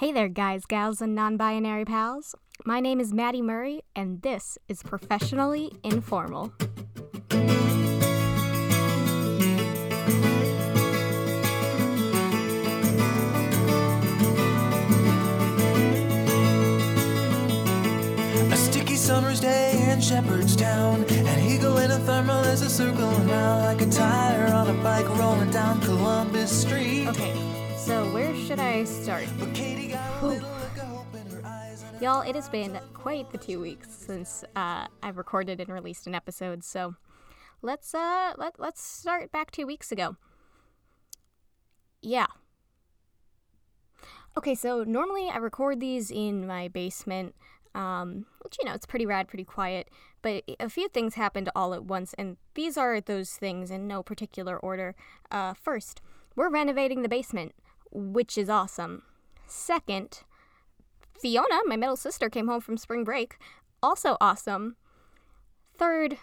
Hey there, guys, gals, and non binary pals. My name is Maddie Murray, and this is Professionally Informal. A sticky summer's day in Shepherdstown. An eagle in a thermal is a circling round like a tire on a bike rolling down Columbus Street. Okay, so where should I start? Y'all, it has been quite the two weeks since uh, I've recorded and released an episode, so let's uh let let's start back two weeks ago. Yeah. Okay, so normally I record these in my basement, um, which you know it's pretty rad, pretty quiet. But a few things happened all at once, and these are those things in no particular order. Uh, first, we're renovating the basement, which is awesome. Second, Fiona, my middle sister, came home from spring break. Also awesome. Third,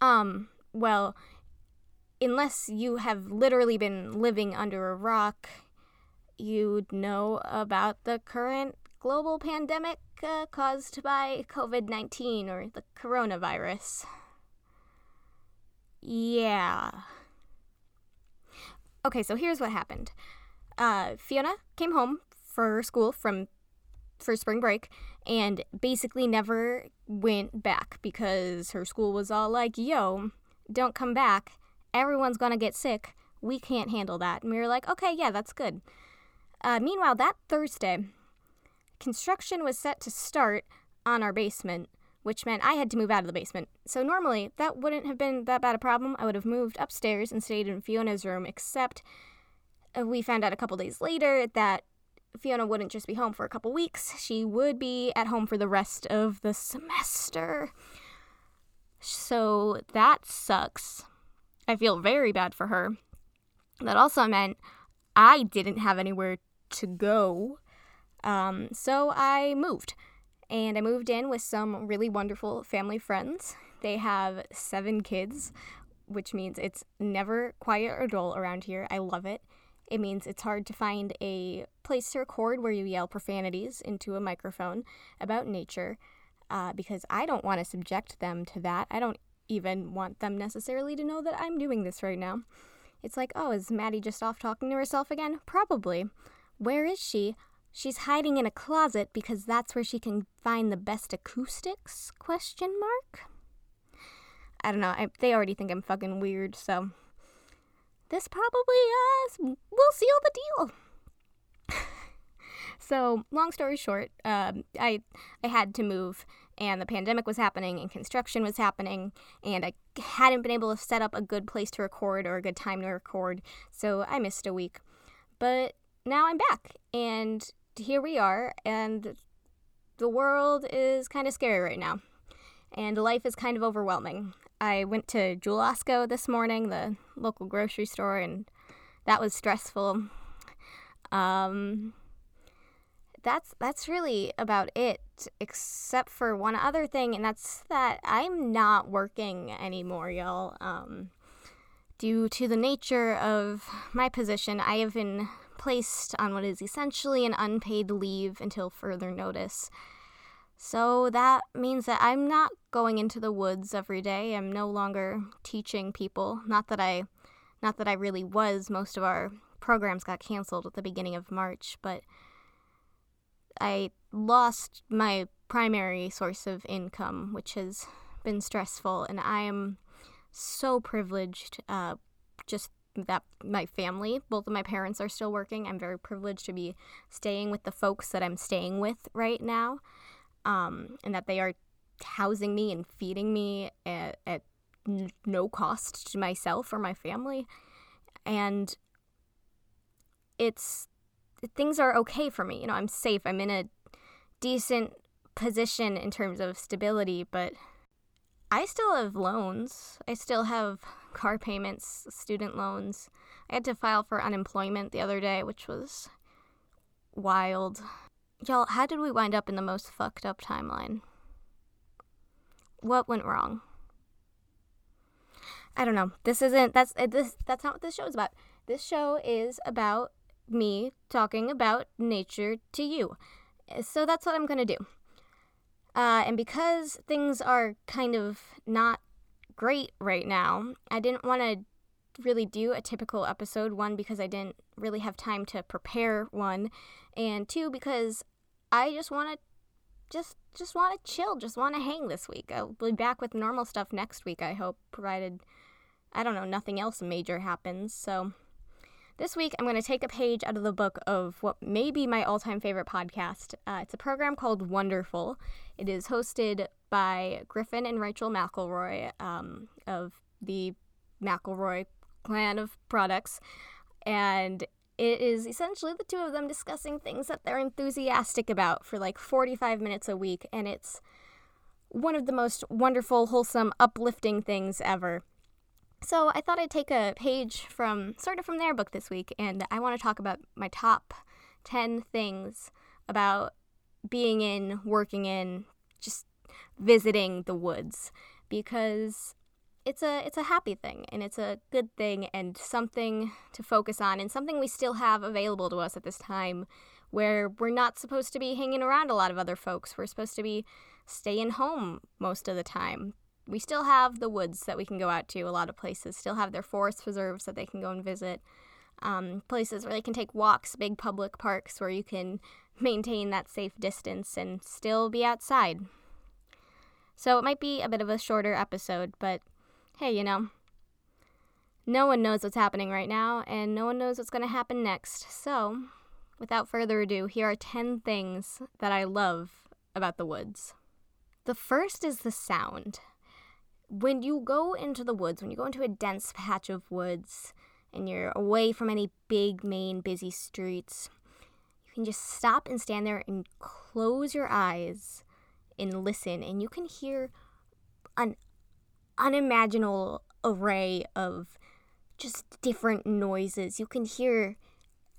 um, well, unless you have literally been living under a rock, you'd know about the current global pandemic uh, caused by COVID 19 or the coronavirus. Yeah. Okay, so here's what happened. Uh, Fiona came home for school from for spring break and basically never went back because her school was all like, yo, don't come back. Everyone's gonna get sick. We can't handle that. And we were like, okay, yeah, that's good. Uh, meanwhile, that Thursday, construction was set to start on our basement, which meant I had to move out of the basement. So normally, that wouldn't have been that bad a problem. I would have moved upstairs and stayed in Fiona's room, except we found out a couple days later that Fiona wouldn't just be home for a couple weeks, she would be at home for the rest of the semester. So that sucks. I feel very bad for her. That also meant I didn't have anywhere to go. Um, so I moved. And I moved in with some really wonderful family friends. They have seven kids, which means it's never quiet or dull around here. I love it. It means it's hard to find a place to record where you yell profanities into a microphone about nature uh, because I don't want to subject them to that. I don't even want them necessarily to know that I'm doing this right now. It's like, oh, is Maddie just off talking to herself again? Probably. Where is she? She's hiding in a closet because that's where she can find the best acoustics? Question mark. I don't know. I, they already think I'm fucking weird, so this probably uh will seal the deal. so long story short, um, I I had to move, and the pandemic was happening, and construction was happening, and I hadn't been able to set up a good place to record or a good time to record, so I missed a week. But now I'm back, and here we are, and the world is kind of scary right now, and life is kind of overwhelming. I went to Jewel-Osco this morning, the local grocery store, and that was stressful. Um, that's that's really about it, except for one other thing, and that's that I'm not working anymore, y'all. Um, due to the nature of my position, I have been placed on what is essentially an unpaid leave until further notice. So that means that I'm not going into the woods every day. I'm no longer teaching people. Not that I not that I really was. Most of our programs got canceled at the beginning of March, but I lost my primary source of income, which has been stressful, and I am so privileged. Uh, just that my family, both of my parents are still working. I'm very privileged to be staying with the folks that I'm staying with right now, um, and that they are housing me and feeding me at, at no cost to myself or my family. And it's things are okay for me. You know, I'm safe. I'm in a decent position in terms of stability, but I still have loans. I still have car payments, student loans. I had to file for unemployment the other day, which was wild. Y'all, how did we wind up in the most fucked up timeline? What went wrong? I don't know. This isn't that's uh, this that's not what this show is about. This show is about me talking about nature to you. So that's what I'm going to do. Uh, and because things are kind of not great right now, I didn't want to really do a typical episode. One, because I didn't really have time to prepare one, and two, because I just want to just just want to chill, just want to hang this week. I'll be back with normal stuff next week. I hope, provided I don't know nothing else major happens. So this week I'm going to take a page out of the book of what may be my all-time favorite podcast. Uh, it's a program called Wonderful. It is hosted by Griffin and Rachel McElroy um, of the McElroy clan of products, and it is essentially the two of them discussing things that they're enthusiastic about for like 45 minutes a week, and it's one of the most wonderful, wholesome, uplifting things ever. So I thought I'd take a page from sort of from their book this week, and I want to talk about my top 10 things about being in, working in, just visiting the woods because it's a it's a happy thing and it's a good thing and something to focus on and something we still have available to us at this time where we're not supposed to be hanging around a lot of other folks. We're supposed to be staying home most of the time. We still have the woods that we can go out to. A lot of places still have their forest preserves that they can go and visit. Um, places where they can take walks, big public parks where you can maintain that safe distance and still be outside. So it might be a bit of a shorter episode, but hey, you know, no one knows what's happening right now, and no one knows what's going to happen next. So, without further ado, here are 10 things that I love about the woods. The first is the sound. When you go into the woods, when you go into a dense patch of woods, and you're away from any big, main, busy streets, you can just stop and stand there and close your eyes and listen, and you can hear an unimaginable array of just different noises. You can hear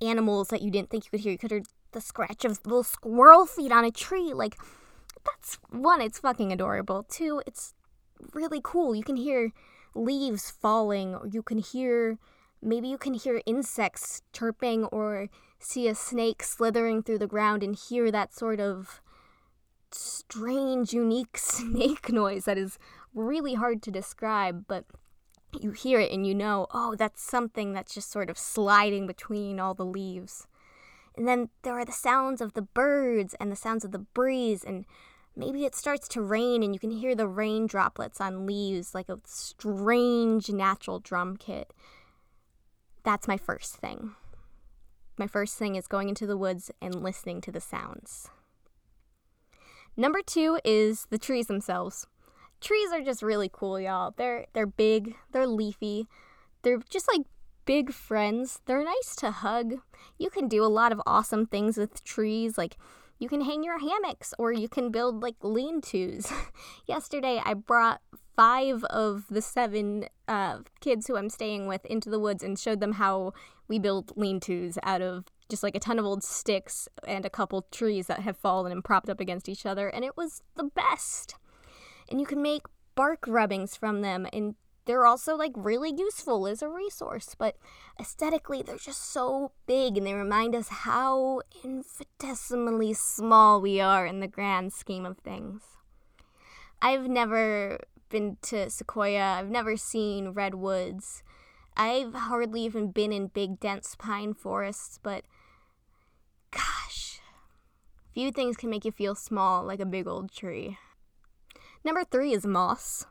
animals that you didn't think you could hear. You could hear the scratch of little squirrel feet on a tree. Like, that's one, it's fucking adorable. Two, it's really cool. You can hear leaves falling, or you can hear maybe you can hear insects chirping, or see a snake slithering through the ground and hear that sort of strange, unique snake noise that is really hard to describe, but you hear it and you know, oh, that's something that's just sort of sliding between all the leaves. And then there are the sounds of the birds and the sounds of the breeze, and maybe it starts to rain and you can hear the rain droplets on leaves like a strange natural drum kit. That's my first thing. My first thing is going into the woods and listening to the sounds. Number two is the trees themselves trees are just really cool, y'all. They're they're big, they're leafy, they're just like big friends. They're nice to hug. You can do a lot of awesome things with trees, like you can hang your hammocks or you can build like lean-tos. Yesterday, I brought five of the seven uh, kids who I'm staying with into the woods and showed them how we build lean-tos out of just like a ton of old sticks and a couple trees that have fallen and propped up against each other, and it was the best and you can make bark rubbings from them and they're also like really useful as a resource, but aesthetically they're just so big and they remind us how infinitesimally small we are in the grand scheme of things. I've never been to Sequoia, I've never seen redwoods. I've hardly even been in big dense pine forests, but gosh, few things can make you feel small like a big old tree. Number three is moss.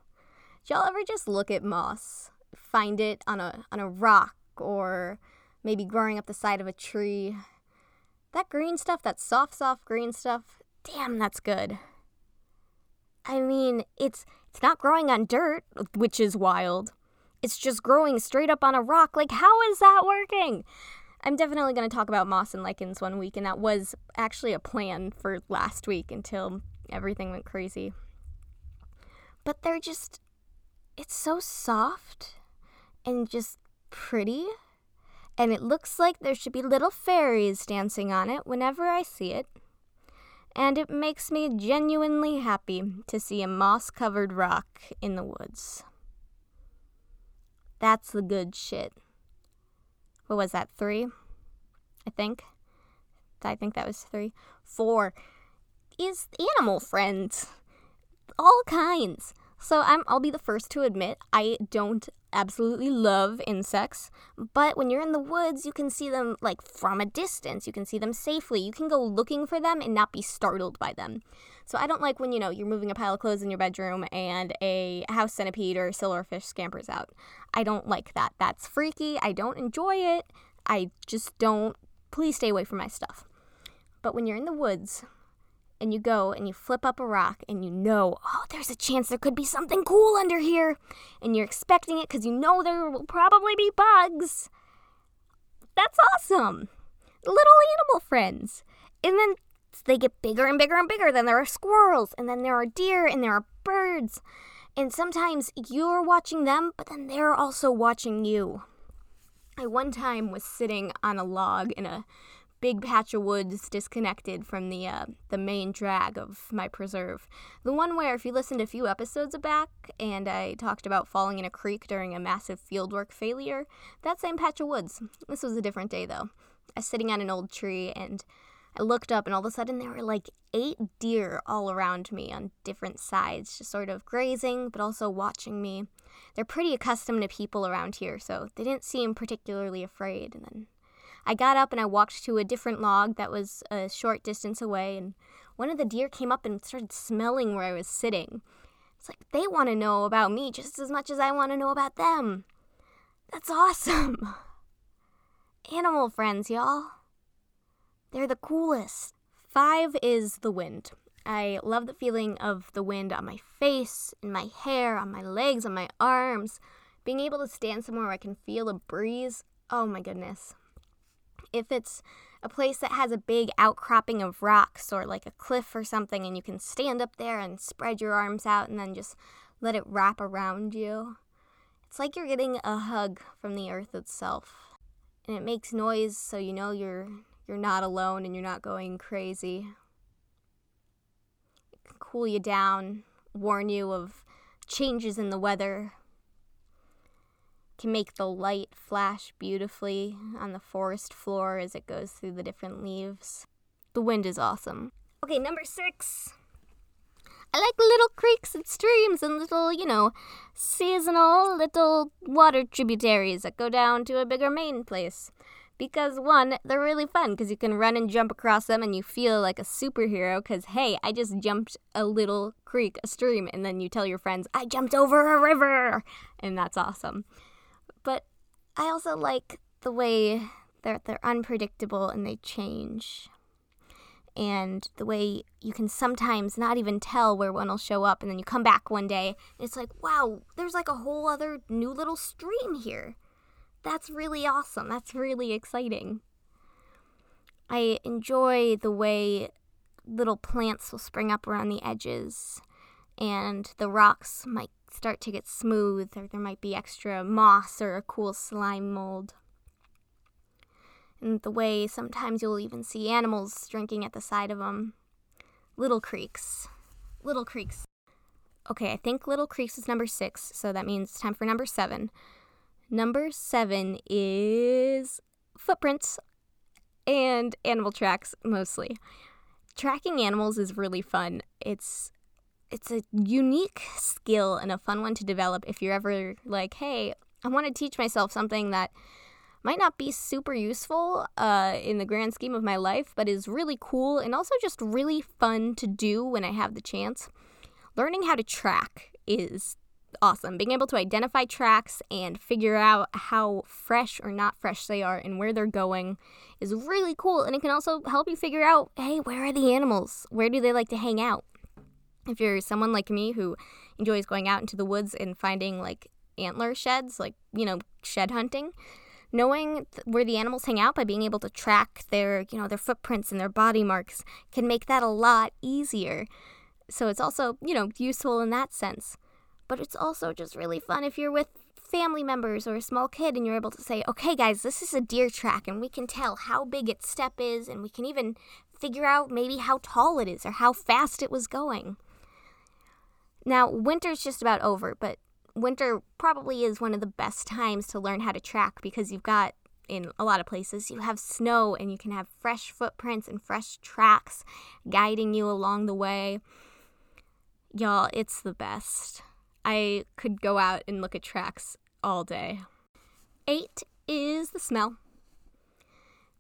Do y'all ever just look at moss, find it on a on a rock or maybe growing up the side of a tree? That green stuff, that soft, soft green stuff, damn, that's good. I mean, it's it's not growing on dirt, which is wild. It's just growing straight up on a rock. Like, how is that working? I'm definitely going to talk about moss and lichens one week, and that was actually a plan for last week until everything went crazy but they're just it's so soft and just pretty and it looks like there should be little fairies dancing on it whenever I see it. And it makes me genuinely happy to see a moss covered rock in the woods. That's the good shit. What was that, three? I think. I think that was three. Four is animal friends. All kinds. So I'm I'll be the first to admit I don't absolutely love insects, but when you're in the woods, you can see them like from a distance. You can see them safely. You can go looking for them and not be startled by them. So I don't like when you know you're moving a pile of clothes in your bedroom and a house centipede or silverfish scampers out. I don't like that. That's freaky. I don't enjoy it. I just don't. Please stay away from my stuff. But when you're in the woods and you go and you flip up a rock and you know, oh, there's a chance there could be something cool under here, and you're expecting it because you know there will probably be bugs. That's awesome. Little animal friends. And then they get bigger and bigger and bigger. Then there are squirrels, and then there are deer, and there are birds. And sometimes you're watching them, but then they're also watching you. I one time was sitting on a log in a big patch of woods disconnected from the uh, the main drag of my preserve. The one where, if you listened a few episodes back, and I talked about falling in a creek during a massive fieldwork failure, that same patch of woods. This was a different day though. I was sitting on an old tree and I looked up, and all of a sudden there were like eight deer all around me on different sides, just sort of grazing, but also watching me. They're pretty accustomed to people around here, so they didn't seem particularly afraid. And then I got up and I walked to a different log that was a short distance away, and one of the deer came up and started smelling where I was sitting. It's like they want to know about me just as much as I want to know about them. That's awesome. Animal friends, y'all. They're the coolest. Five is the wind. I love the feeling of the wind on my face, in my hair, on my legs, on my arms. Being able to stand somewhere where I can feel a breeze. Oh my goodness if it's a place that has a big outcropping of rocks or like a cliff or something, and you can stand up there and spread your arms out and then just let it wrap around you. It's like you're getting a hug from the earth itself. And it makes noise so you know you're you're not alone and you're not going crazy. It can cool you down, warn you of changes in the weather, can make the light flash beautifully on the forest floor as it goes through the different leaves. The wind is awesome. Okay, number six. I like little creeks and streams and little, you know, seasonal little water tributaries that go down to a bigger main place. Because, one, they're really fun because you can run and jump across them and you feel like a superhero because, hey, I just jumped a little creek, a stream, and then you tell your friends, I jumped over a river! And that's awesome. I also like the way they're they're unpredictable and they change. And the way you can sometimes not even tell where one will show up, and then you come back one day, and it's like, wow, there's like a whole other new little stream here. That's really awesome. That's really exciting. I enjoy the way little plants will spring up around the edges, and the rocks might start to get smooth, or there might be extra moss or a cool slime mold. And the way sometimes you'll even see animals drinking at the side of them. Little creeks. Little creeks. Okay, I think Little Creeks is number six, so that means time for number seven. Number seven is footprints and animal tracks mostly. Tracking animals is really fun. It's it's a unique skill and a fun one to develop if you're ever like, hey, I want to teach myself something that might not be super useful uh, in the grand scheme of my life, but is really cool and also just really fun to do when I have the chance. Learning how to track is awesome. Being able to identify tracks and figure out how fresh or not fresh they are and where they're going is really cool. And it can also help you figure out hey, where are the animals? Where do they like to hang out? If you're someone like me who enjoys going out into the woods and finding like antler sheds, like, you know, shed hunting, knowing th- where the animals hang out by being able to track their, you know, their footprints and their body marks can make that a lot easier. So it's also, you know, useful in that sense. But it's also just really fun if you're with family members or a small kid and you're able to say, okay, guys, this is a deer track, and we can tell how big its step is, and we can even figure out maybe how tall it is or how fast it was going. Now, winter's just about over, but winter probably is one of the best times to learn how to track because you've got in a lot of places, you have snow and you can have fresh footprints and fresh tracks guiding you along the way. Y'all, it's the best. I could go out and look at tracks all day. Eight is the smell.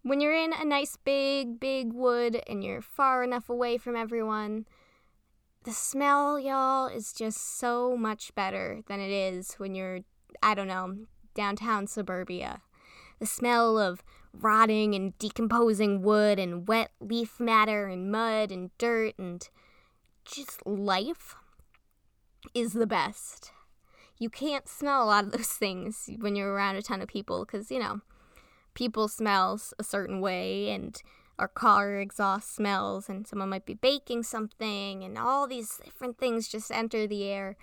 When you're in a nice big, big wood and you're far enough away from everyone, the smell, y'all, is just so much better than it is when you're, I don't know, downtown suburbia. The smell of rotting and decomposing wood and wet leaf matter and mud and dirt and just life is the best. You can't smell a lot of those things when you're around a ton of people because, you know, people smells a certain way and our car exhaust smells and someone might be baking something and all these different things just enter the air.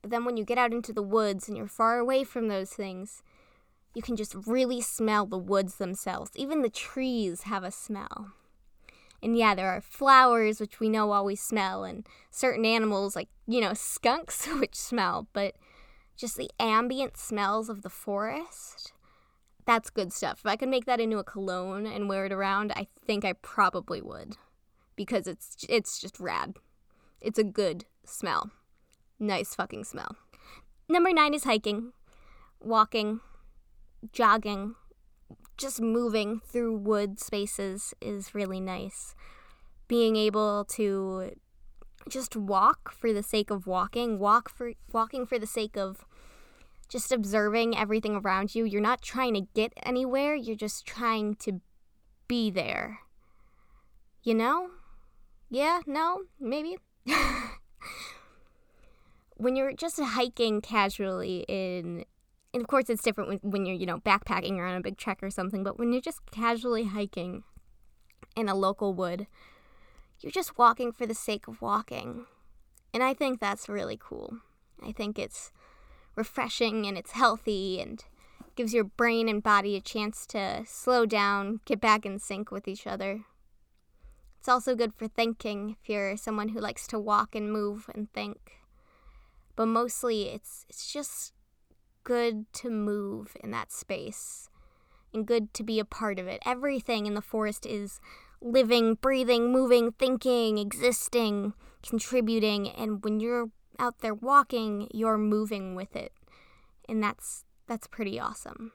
But then when you get out into the woods and you're far away from those things, you can just really smell the woods themselves. Even the trees have a smell. And yeah, there are flowers, which we know always smell, and certain animals, like, you know, skunks, which smell, but just the ambient smells of the forest that's good stuff. If I could make that into a cologne and wear it around, I think I probably would because it's it's just rad. It's a good smell. Nice fucking smell. Number 9 is hiking, walking, jogging, just moving through wood spaces is really nice. Being able to just walk for the sake of walking, walk for walking for the sake of just observing everything around you. You're not trying to get anywhere, you're just trying to be there. You know? Yeah, no, maybe. when you're just hiking casually in and of course it's different when, you're, you know, backpacking or on a big trek or something, but when you're just casually hiking in a local wood, you're just walking for the sake of walking. And I think that's really cool. I think it's refreshing and it's healthy and gives your brain and body a chance to slow down, get back in sync with each other. It's also good for thinking if you're someone who likes to walk and move and think. But mostly it's it's just good to move in that space and good to be a part of it. Everything in the forest is living, breathing, moving, thinking, existing, contributing, and when you're out there walking, you're moving with it. And that's that's pretty awesome.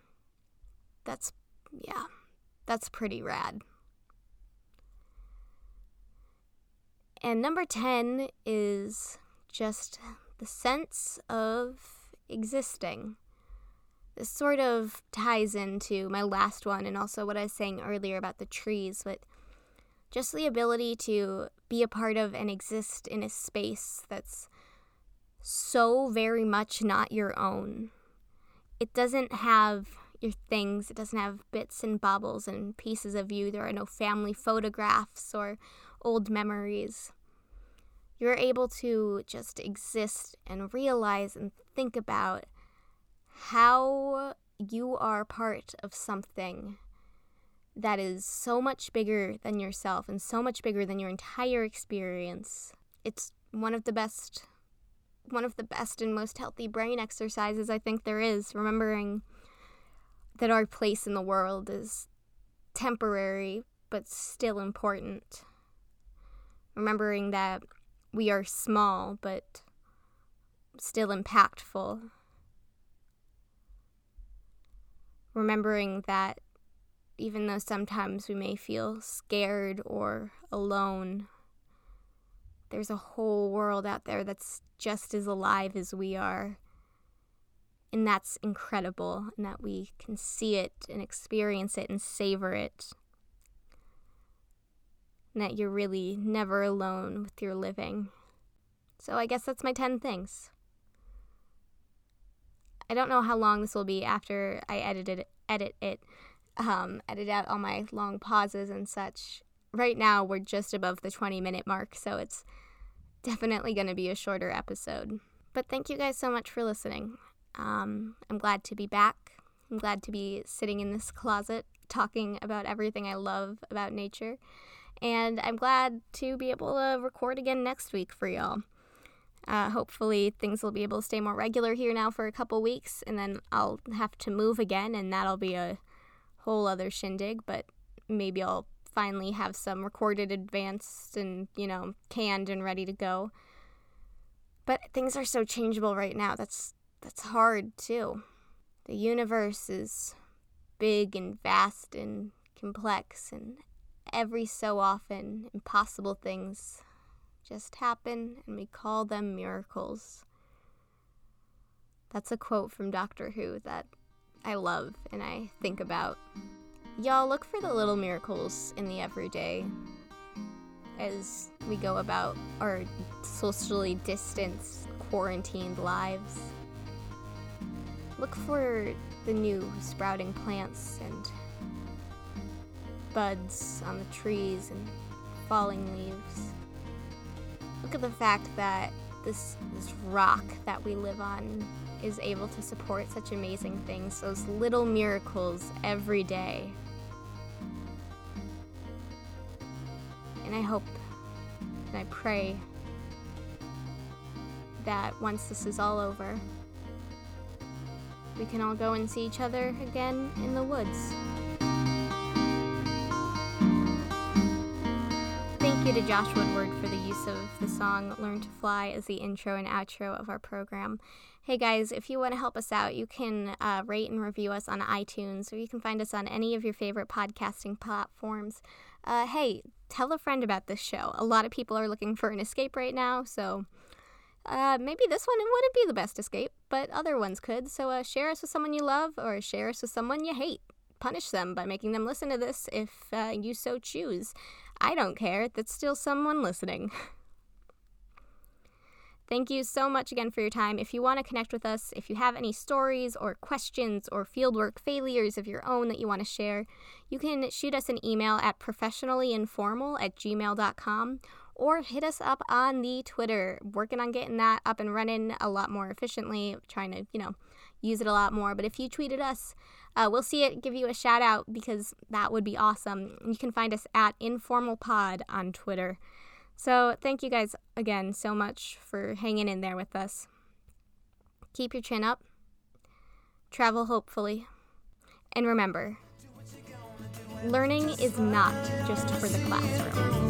That's yeah. That's pretty rad. And number 10 is just the sense of existing. This sort of ties into my last one and also what I was saying earlier about the trees, but just the ability to be a part of and exist in a space that's so very much not your own. It doesn't have your things, it doesn't have bits and bobbles and pieces of you. There are no family photographs or old memories. You're able to just exist and realize and think about how you are part of something that is so much bigger than yourself and so much bigger than your entire experience. It's one of the best one of the best and most healthy brain exercises I think there is, remembering that our place in the world is temporary but still important. Remembering that we are small but still impactful. Remembering that even though sometimes we may feel scared or alone, there's a whole world out there that's just as alive as we are. And that's incredible, and that we can see it and experience it and savor it. And that you're really never alone with your living. So I guess that's my 10 things. I don't know how long this will be after I edited it, edit it, um, edit out all my long pauses and such. Right now, we're just above the 20 minute mark, so it's definitely going to be a shorter episode. But thank you guys so much for listening. Um, I'm glad to be back. I'm glad to be sitting in this closet talking about everything I love about nature. And I'm glad to be able to record again next week for y'all. Uh, hopefully, things will be able to stay more regular here now for a couple weeks, and then I'll have to move again, and that'll be a whole other shindig, but maybe I'll finally have some recorded advanced and, you know, canned and ready to go. But things are so changeable right now. That's that's hard too. The universe is big and vast and complex and every so often impossible things just happen and we call them miracles. That's a quote from Doctor Who that I love and I think about. Y'all look for the little miracles in the everyday as we go about our socially distanced, quarantined lives. Look for the new sprouting plants and buds on the trees and falling leaves. Look at the fact that this this rock that we live on is able to support such amazing things, those little miracles every day. And I hope and I pray that once this is all over, we can all go and see each other again in the woods. You to Josh Woodward for the use of the song Learn to Fly as the intro and outro of our program. Hey guys, if you want to help us out, you can uh, rate and review us on iTunes, or you can find us on any of your favorite podcasting platforms. Uh, hey, tell a friend about this show. A lot of people are looking for an escape right now, so uh, maybe this one wouldn't be the best escape, but other ones could. So uh, share us with someone you love, or share us with someone you hate. Punish them by making them listen to this if uh, you so choose. I don't care, that's still someone listening. Thank you so much again for your time. If you want to connect with us, if you have any stories or questions or fieldwork failures of your own that you want to share, you can shoot us an email at professionallyinformal at gmail.com or hit us up on the Twitter. Working on getting that up and running a lot more efficiently, trying to, you know, use it a lot more. But if you tweeted us, uh, we'll see it, give you a shout out because that would be awesome. You can find us at Informal Pod on Twitter. So, thank you guys again so much for hanging in there with us. Keep your chin up, travel hopefully, and remember learning is not just for the classroom.